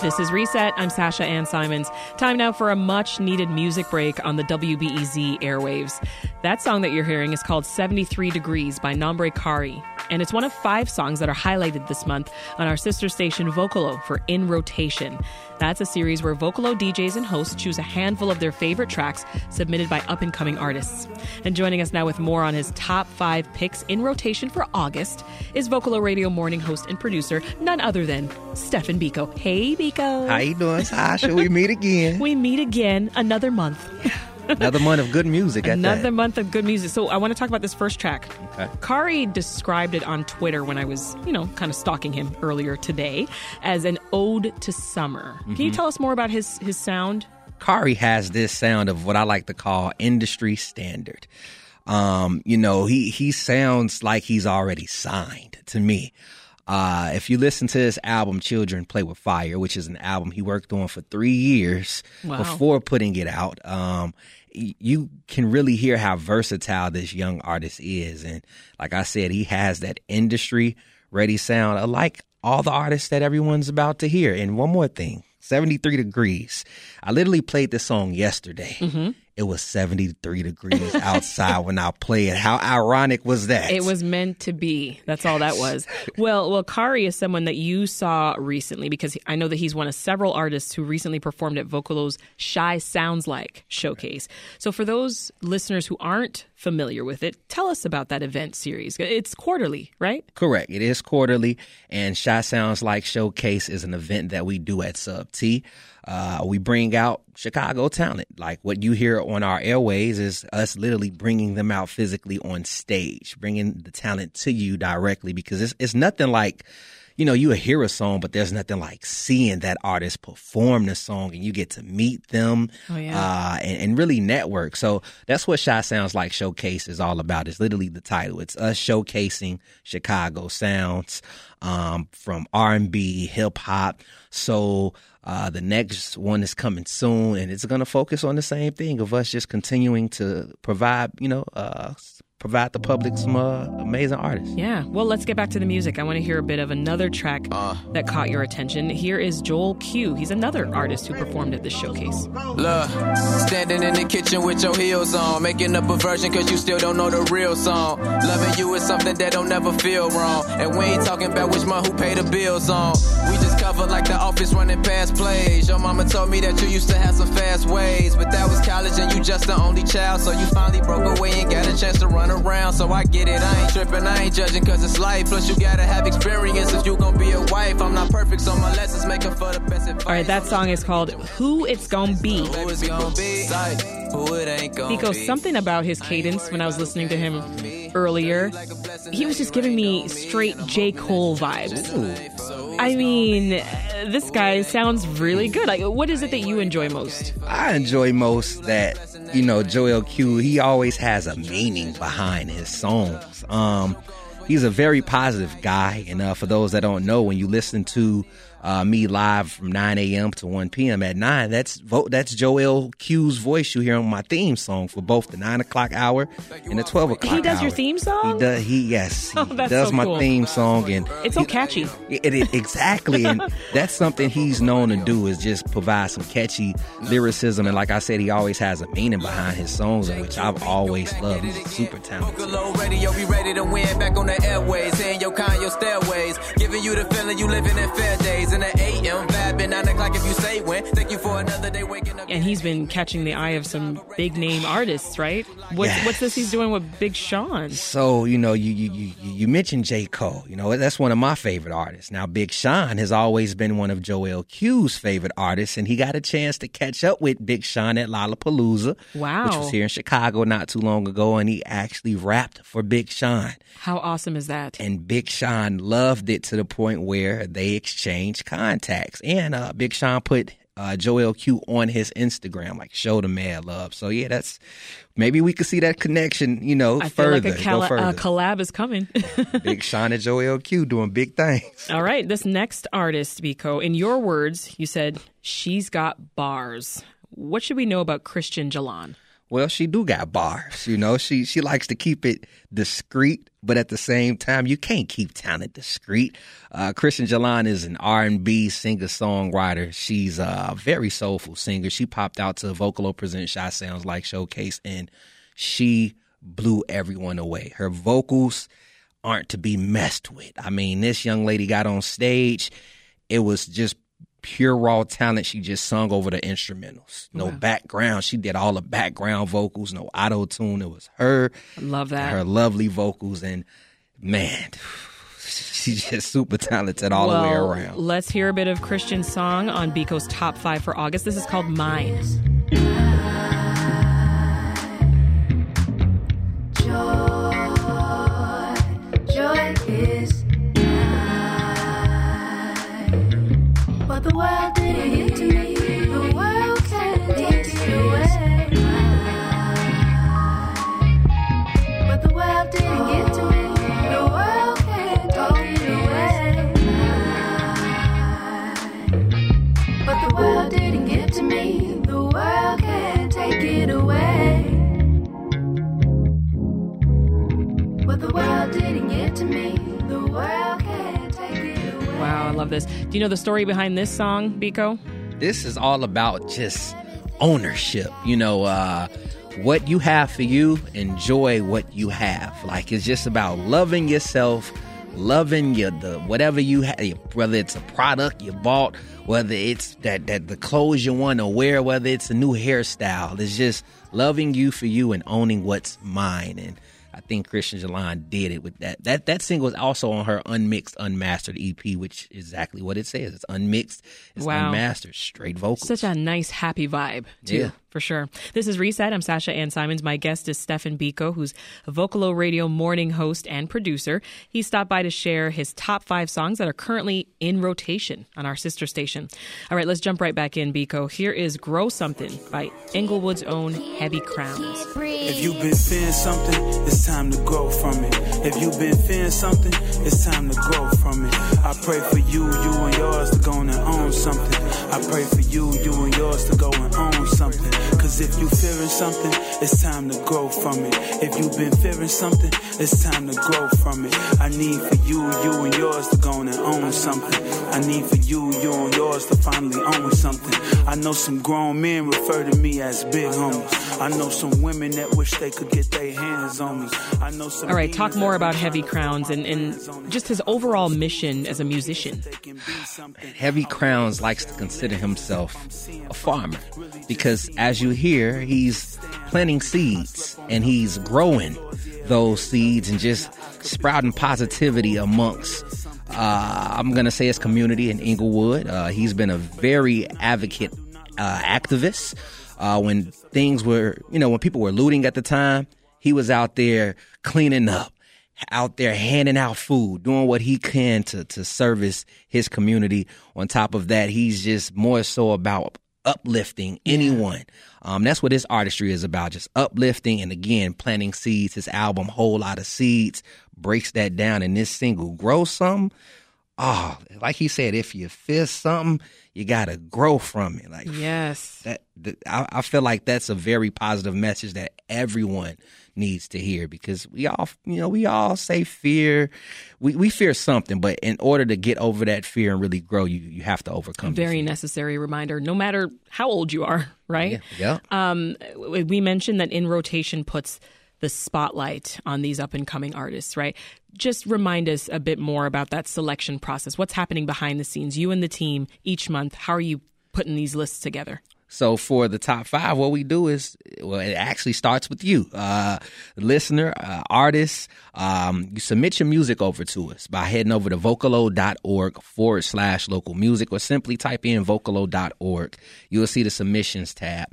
This is Reset. I'm Sasha-Ann Simons. Time now for a much needed music break on the WBEZ airwaves. That song that you're hearing is called 73 Degrees by nombreKARI, and it's one of five songs that are highlighted this month on our sister station Vocalo for In Rotation. That's a series where Vocalo DJs and hosts choose a handful of their favorite tracks submitted by up and coming artists. And joining us now with more on his top five picks in rotation for August is Vocalo Radio morning host and producer, none other than Stefan Bekoe. Hey, Bekoe. How you doing, Sasha? we meet again. We meet again another month. Another month of good music. Another that. month of good music. So I want to talk about this first track. Okay. Kari described it on Twitter when I was, you know, kind of stalking him earlier today as an ode to summer. Can Mm-hmm. you tell us more about his his sound? Kari has this sound of what I like to call industry standard. Um, you know, he he sounds like he's already signed to me. Uh, if you listen to his album Children Play with Fire, which is an album he worked on for three years Wow. before putting it out, um, you can really hear how versatile this young artist is. And like I said, he has that industry ready sound, like all the artists that everyone's about to hear. And one more thing 73 degrees. I literally played this song yesterday. Mm-hmm. It was 73 degrees outside when I played. How ironic was that? It was meant to be. That's all that was. Well, well, Kari is someone that you saw recently because I know that he's one of several artists who recently performed at Vocalo's Chi Sounds Like showcase. So, for those listeners who aren't familiar with it, tell us about that event series. It's quarterly, right? Correct. It is quarterly, and Chi Sounds Like Showcase is an event that we do at Sub T. Uh, we bring out Chicago talent. Like what you hear on our airways is us literally bringing them out physically on stage, bringing the talent to you directly because it's, it's nothing like, you know, you hear a song, but there's nothing like seeing that artist perform the song and you get to meet them Oh, yeah. uh, and, and really network. So that's what Chi Sounds Like Showcase is all about. It's literally the title. It's us showcasing Chicago sounds um, from R&B, hip hop. So uh, the next one is coming soon, and it's going to focus on the same thing of us just continuing to provide, you know, uh, provide the public some uh, amazing artists. Yeah. Well, let's get back to the music. I want to hear a bit of another track that caught your attention. Here is Joel Q. He's another artist who performed at this showcase. Look, standing in the kitchen with your heels on, making up a version cause you still don't know the real song. Loving you is something that don't never feel wrong. And we ain't talking about which month who pay the bills on. We just cover like the office running past plays. Your mama told me that you used to have some fast ways, but that was college and you just the only child. So you finally broke away and got a chance to run around. So I get it, I ain't tripping, I ain't judging cause it's life. Plus you gotta have experience if you gon' be a wife. I'm not perfect, so my lessons make up for the best advice. All right, that song is called Who It's Gonna Be. Who it's gonna be? Like, who it ain't gonna Nico, something about his cadence when I was listening to him earlier, he was just giving me straight J. Cole vibes. I mean, this guy sounds really good. Like, what is it that you enjoy most? I enjoy most that you know Joel Q. He always has a meaning behind his songs. Um, he's a very positive guy, and uh, for those that don't know, when you listen to uh, me live from 9 a.m. to 1 p.m. at nine, that's vo- that's Joel Q's voice you hear on my theme song for both the nine o'clock hour and the 12 o'clock. He does your theme song? He does. He yes, he Oh, that's does so my cool. theme song, and It's so he- catchy. it, it- exactly, and that's something he's known to do is just provide some catchy lyricism. And like I said, he always has a meaning behind his songs, which I've always loved. He's super talented. Radio, be ready to win back on the airways. Saying your kind, your stairways. Giving you the feeling you living in fair days. In the AM, vibing 9 o'clock if you say when. Thank you for another day waking up. And he's been catching the eye of some big name artists, right? What's, Yes. what's this he's doing with Big Sean? So you know, you you you you mentioned J Cole. You know that's one of my favorite artists. Now, Big Sean has always been one of Joel Q's favorite artists, and he got a chance to catch up with Big Sean at Lollapalooza, Wow. which was here in Chicago not too long ago, and he actually rapped for Big Sean. How awesome is that? and Big Sean loved it to the point where they exchanged contacts. And uh, Big Sean put uh, Joel Q on his Instagram, like show the mad love. So yeah, that's maybe we could see that connection, you know, I feel like a, cala- further. a collab is coming. Big Sean and Joel Q doing big things. All right, this next artist, Bekoe, in your words, you said she's got bars. What should we know about Christian JaLon? Well, she do got bars. You know, she she likes to keep it discreet, but at the same time, you can't keep talent discreet. Uh, Christian JaLon is an R and B singer songwriter. She's a very soulful singer. She popped out to Vocalo Present Chi Sounds Like Showcase, and she blew everyone away. Her vocals aren't to be messed with. I mean, this young lady got on stage. It was just pure raw talent. She just sung over the instrumentals. No wow. background. She did all the background vocals, no auto tune. It was her. I love that. Her lovely vocals. And man, she's just super talented all well, the way around. Let's hear a bit of Christian song on Bekoe's top five for August. This is called Mine. Do you know the story behind this song, Bekoe? This is all about just ownership. You know, uh, what you have for you, enjoy what you have. Like it's just about loving yourself, loving your the whatever you have, whether it's a product you bought, whether it's that that the clothes you want to wear, whether it's a new hairstyle. It's just loving you for you and owning what's mine. And I think Christian JaLon did it with that. That that single is also on her unmixed, unmastered EP, which is exactly what it says. It's unmixed, it's wow. unmastered, straight vocals. Such a nice, happy vibe, too. Yeah for sure. This is Reset. I'm Sasha-Ann Simons. My guest is Stefan Bekoe, who's a Vocalo Radio morning host and producer. He stopped by to share his top five songs that are currently in rotation on our sister station. All right, let's jump right back in, Bekoe. Here is Grow Something by Englewood's own Heavy Crownz. If you've been feeling something, it's time to grow from it. If you've been feeling something, it's time to grow from it. I pray for you, you and yours to go and own something. I pray for you, you and yours to go and own something. Cause if you fearing something, it's time to grow from it. If you've been fearing something, it's time to grow from it. I need for you, you and yours to go and own something. I need for you, you and yours to finally own something. I know some grown men refer to me as big homies. I know some women that wish they could get their hands on me. I know some All right, talk more about Heavy Crownz and, and just his overall mission as a musician. Heavy Crownz likes to consider himself a farmer because as you hear, he's planting seeds and he's growing those seeds and just sprouting positivity amongst uh, I'm gonna say his community in Englewood. Uh, he's been a very advocate uh, activist. Uh, when things were, you know, when people were looting at the time, he was out there cleaning up, out there handing out food, doing what he can to to service his community. On top of that, he's just more so about uplifting anyone. Um, that's what his artistry is about, just uplifting and again planting seeds. His album, Whole Lot of Seeds, breaks that down in this single, Grow Some. Oh, like he said, if you feel something, you gotta grow from it. Like yes, that, that I, I feel like that's a very positive message that everyone needs to hear because we all, you know, we all say fear. We, we fear something, but in order to get over that fear and really grow, you, you have to overcome. Very necessary reminder, no matter how old you are, right? Yeah. yeah. Um, we mentioned that in rotation puts the spotlight on these up and coming artists, right? Just remind us a bit more about that selection process. What's happening behind the scenes? You and the team each month, how are you putting these lists together? So for the top five, what we do is, well, it actually starts with you, uh, listener, uh, artist. Um, you submit your music over to us by heading over to vocalo.org forward slash local music or simply type in vocalo.org. You'll see the submissions tab.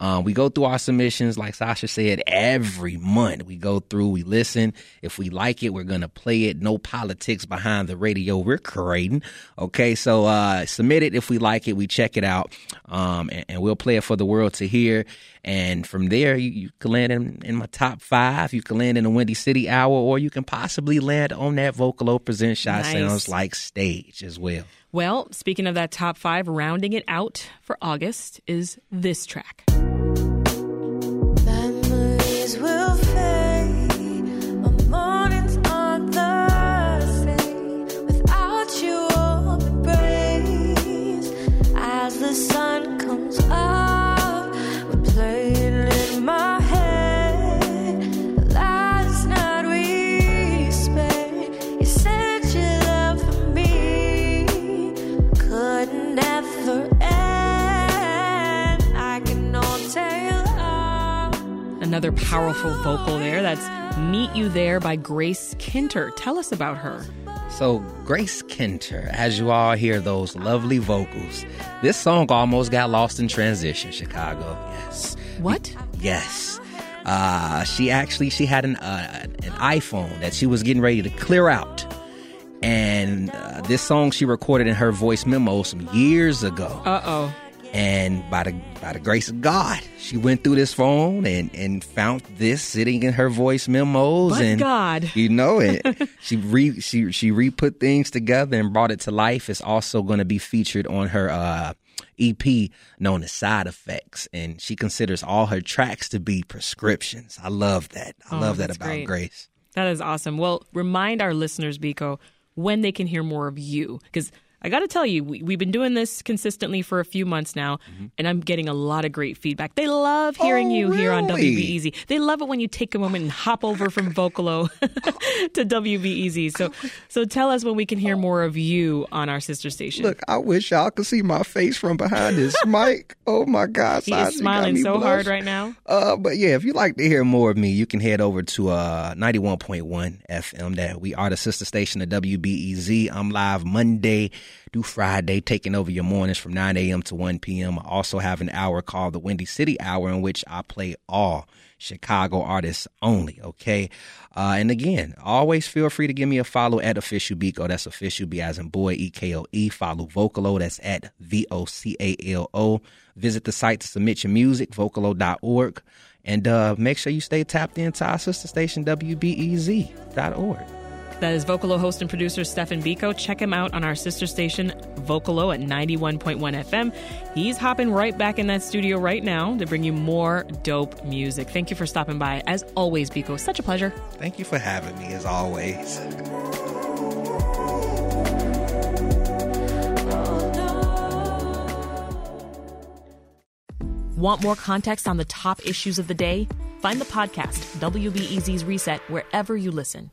Um, we go through our submissions, like Sasha said, every month. We go through, we listen. If we like it, we're going to play it. No politics behind the radio we're creating. Okay, so uh, submit it if we like it. We check it out, um, and, and, we'll play it for the world to hear. And from there, you, you can land in, in, my top five. You can land in the Windy City Hour, or you can possibly land on that Vocalo Present Chi nice. Sounds Like stage as well. Well, speaking of that top five, rounding it out for August is this track. Another powerful vocal there. That's Meet You There by Grace Kinter. Tell us about her. So, Grace Kinter, as you all hear those lovely vocals, this song almost got lost in transition, Chicago. Yes. What? Yes. Uh, she actually she had an uh, an iPhone that she was getting ready to clear out, and uh, this song she recorded in her voice memo some years ago. Uh oh. And by the by the grace of God, she went through this phone and and found this sitting in her voice memos. But and God. you know it. she re she she re put things together and brought it to life. It's also going to be featured on her uh, EP known as Side Effects, and she considers all her tracks to be prescriptions. I love that. I Oh, love that about great. Grace. That is awesome. Well, remind our listeners, Bekoe, when they can hear more of you. Because I got to tell you, we, we've been doing this consistently for a few months now, and I'm getting a lot of great feedback. They love hearing Mm-hmm. Oh, you here on really? WBEZ. They love it when you take a moment and hop over from Vocalo to WBEZ. So, so tell us when we can hear more of you on our sister station. Look, I wish y'all could see my face from behind this mic. Oh my God, he Sasha, is smiling so hard right now. Uh, but yeah, if you'd like to hear more of me, you can head over to uh 91.1 FM. That we are the sister station of WBEZ. I'm live Monday through Friday, taking over your mornings from 9 a.m. to 1 p.m. I also have an hour called the Windy City Hour, in which I play all Chicago artists only. Okay. Uh, and again, always feel free to give me a follow at official Bekoe. That's official B as in boy E K O E. Follow Vocalo. That's at V O C A L O. Visit the site to submit your music, vocalo.org. And uh, make sure you stay tapped into our sister station, WBEZ.org. That is Vocalo host and producer Stefan Bekoe. Check him out on our sister station, Vocalo at 91.1 FM. He's hopping right back in that studio right now to bring you more dope music. Thank you for stopping by. As always, Bekoe, such a pleasure. Thank you for having me, as always. Want more context on the top issues of the day? Find the podcast, WBEZ's Reset, wherever you listen.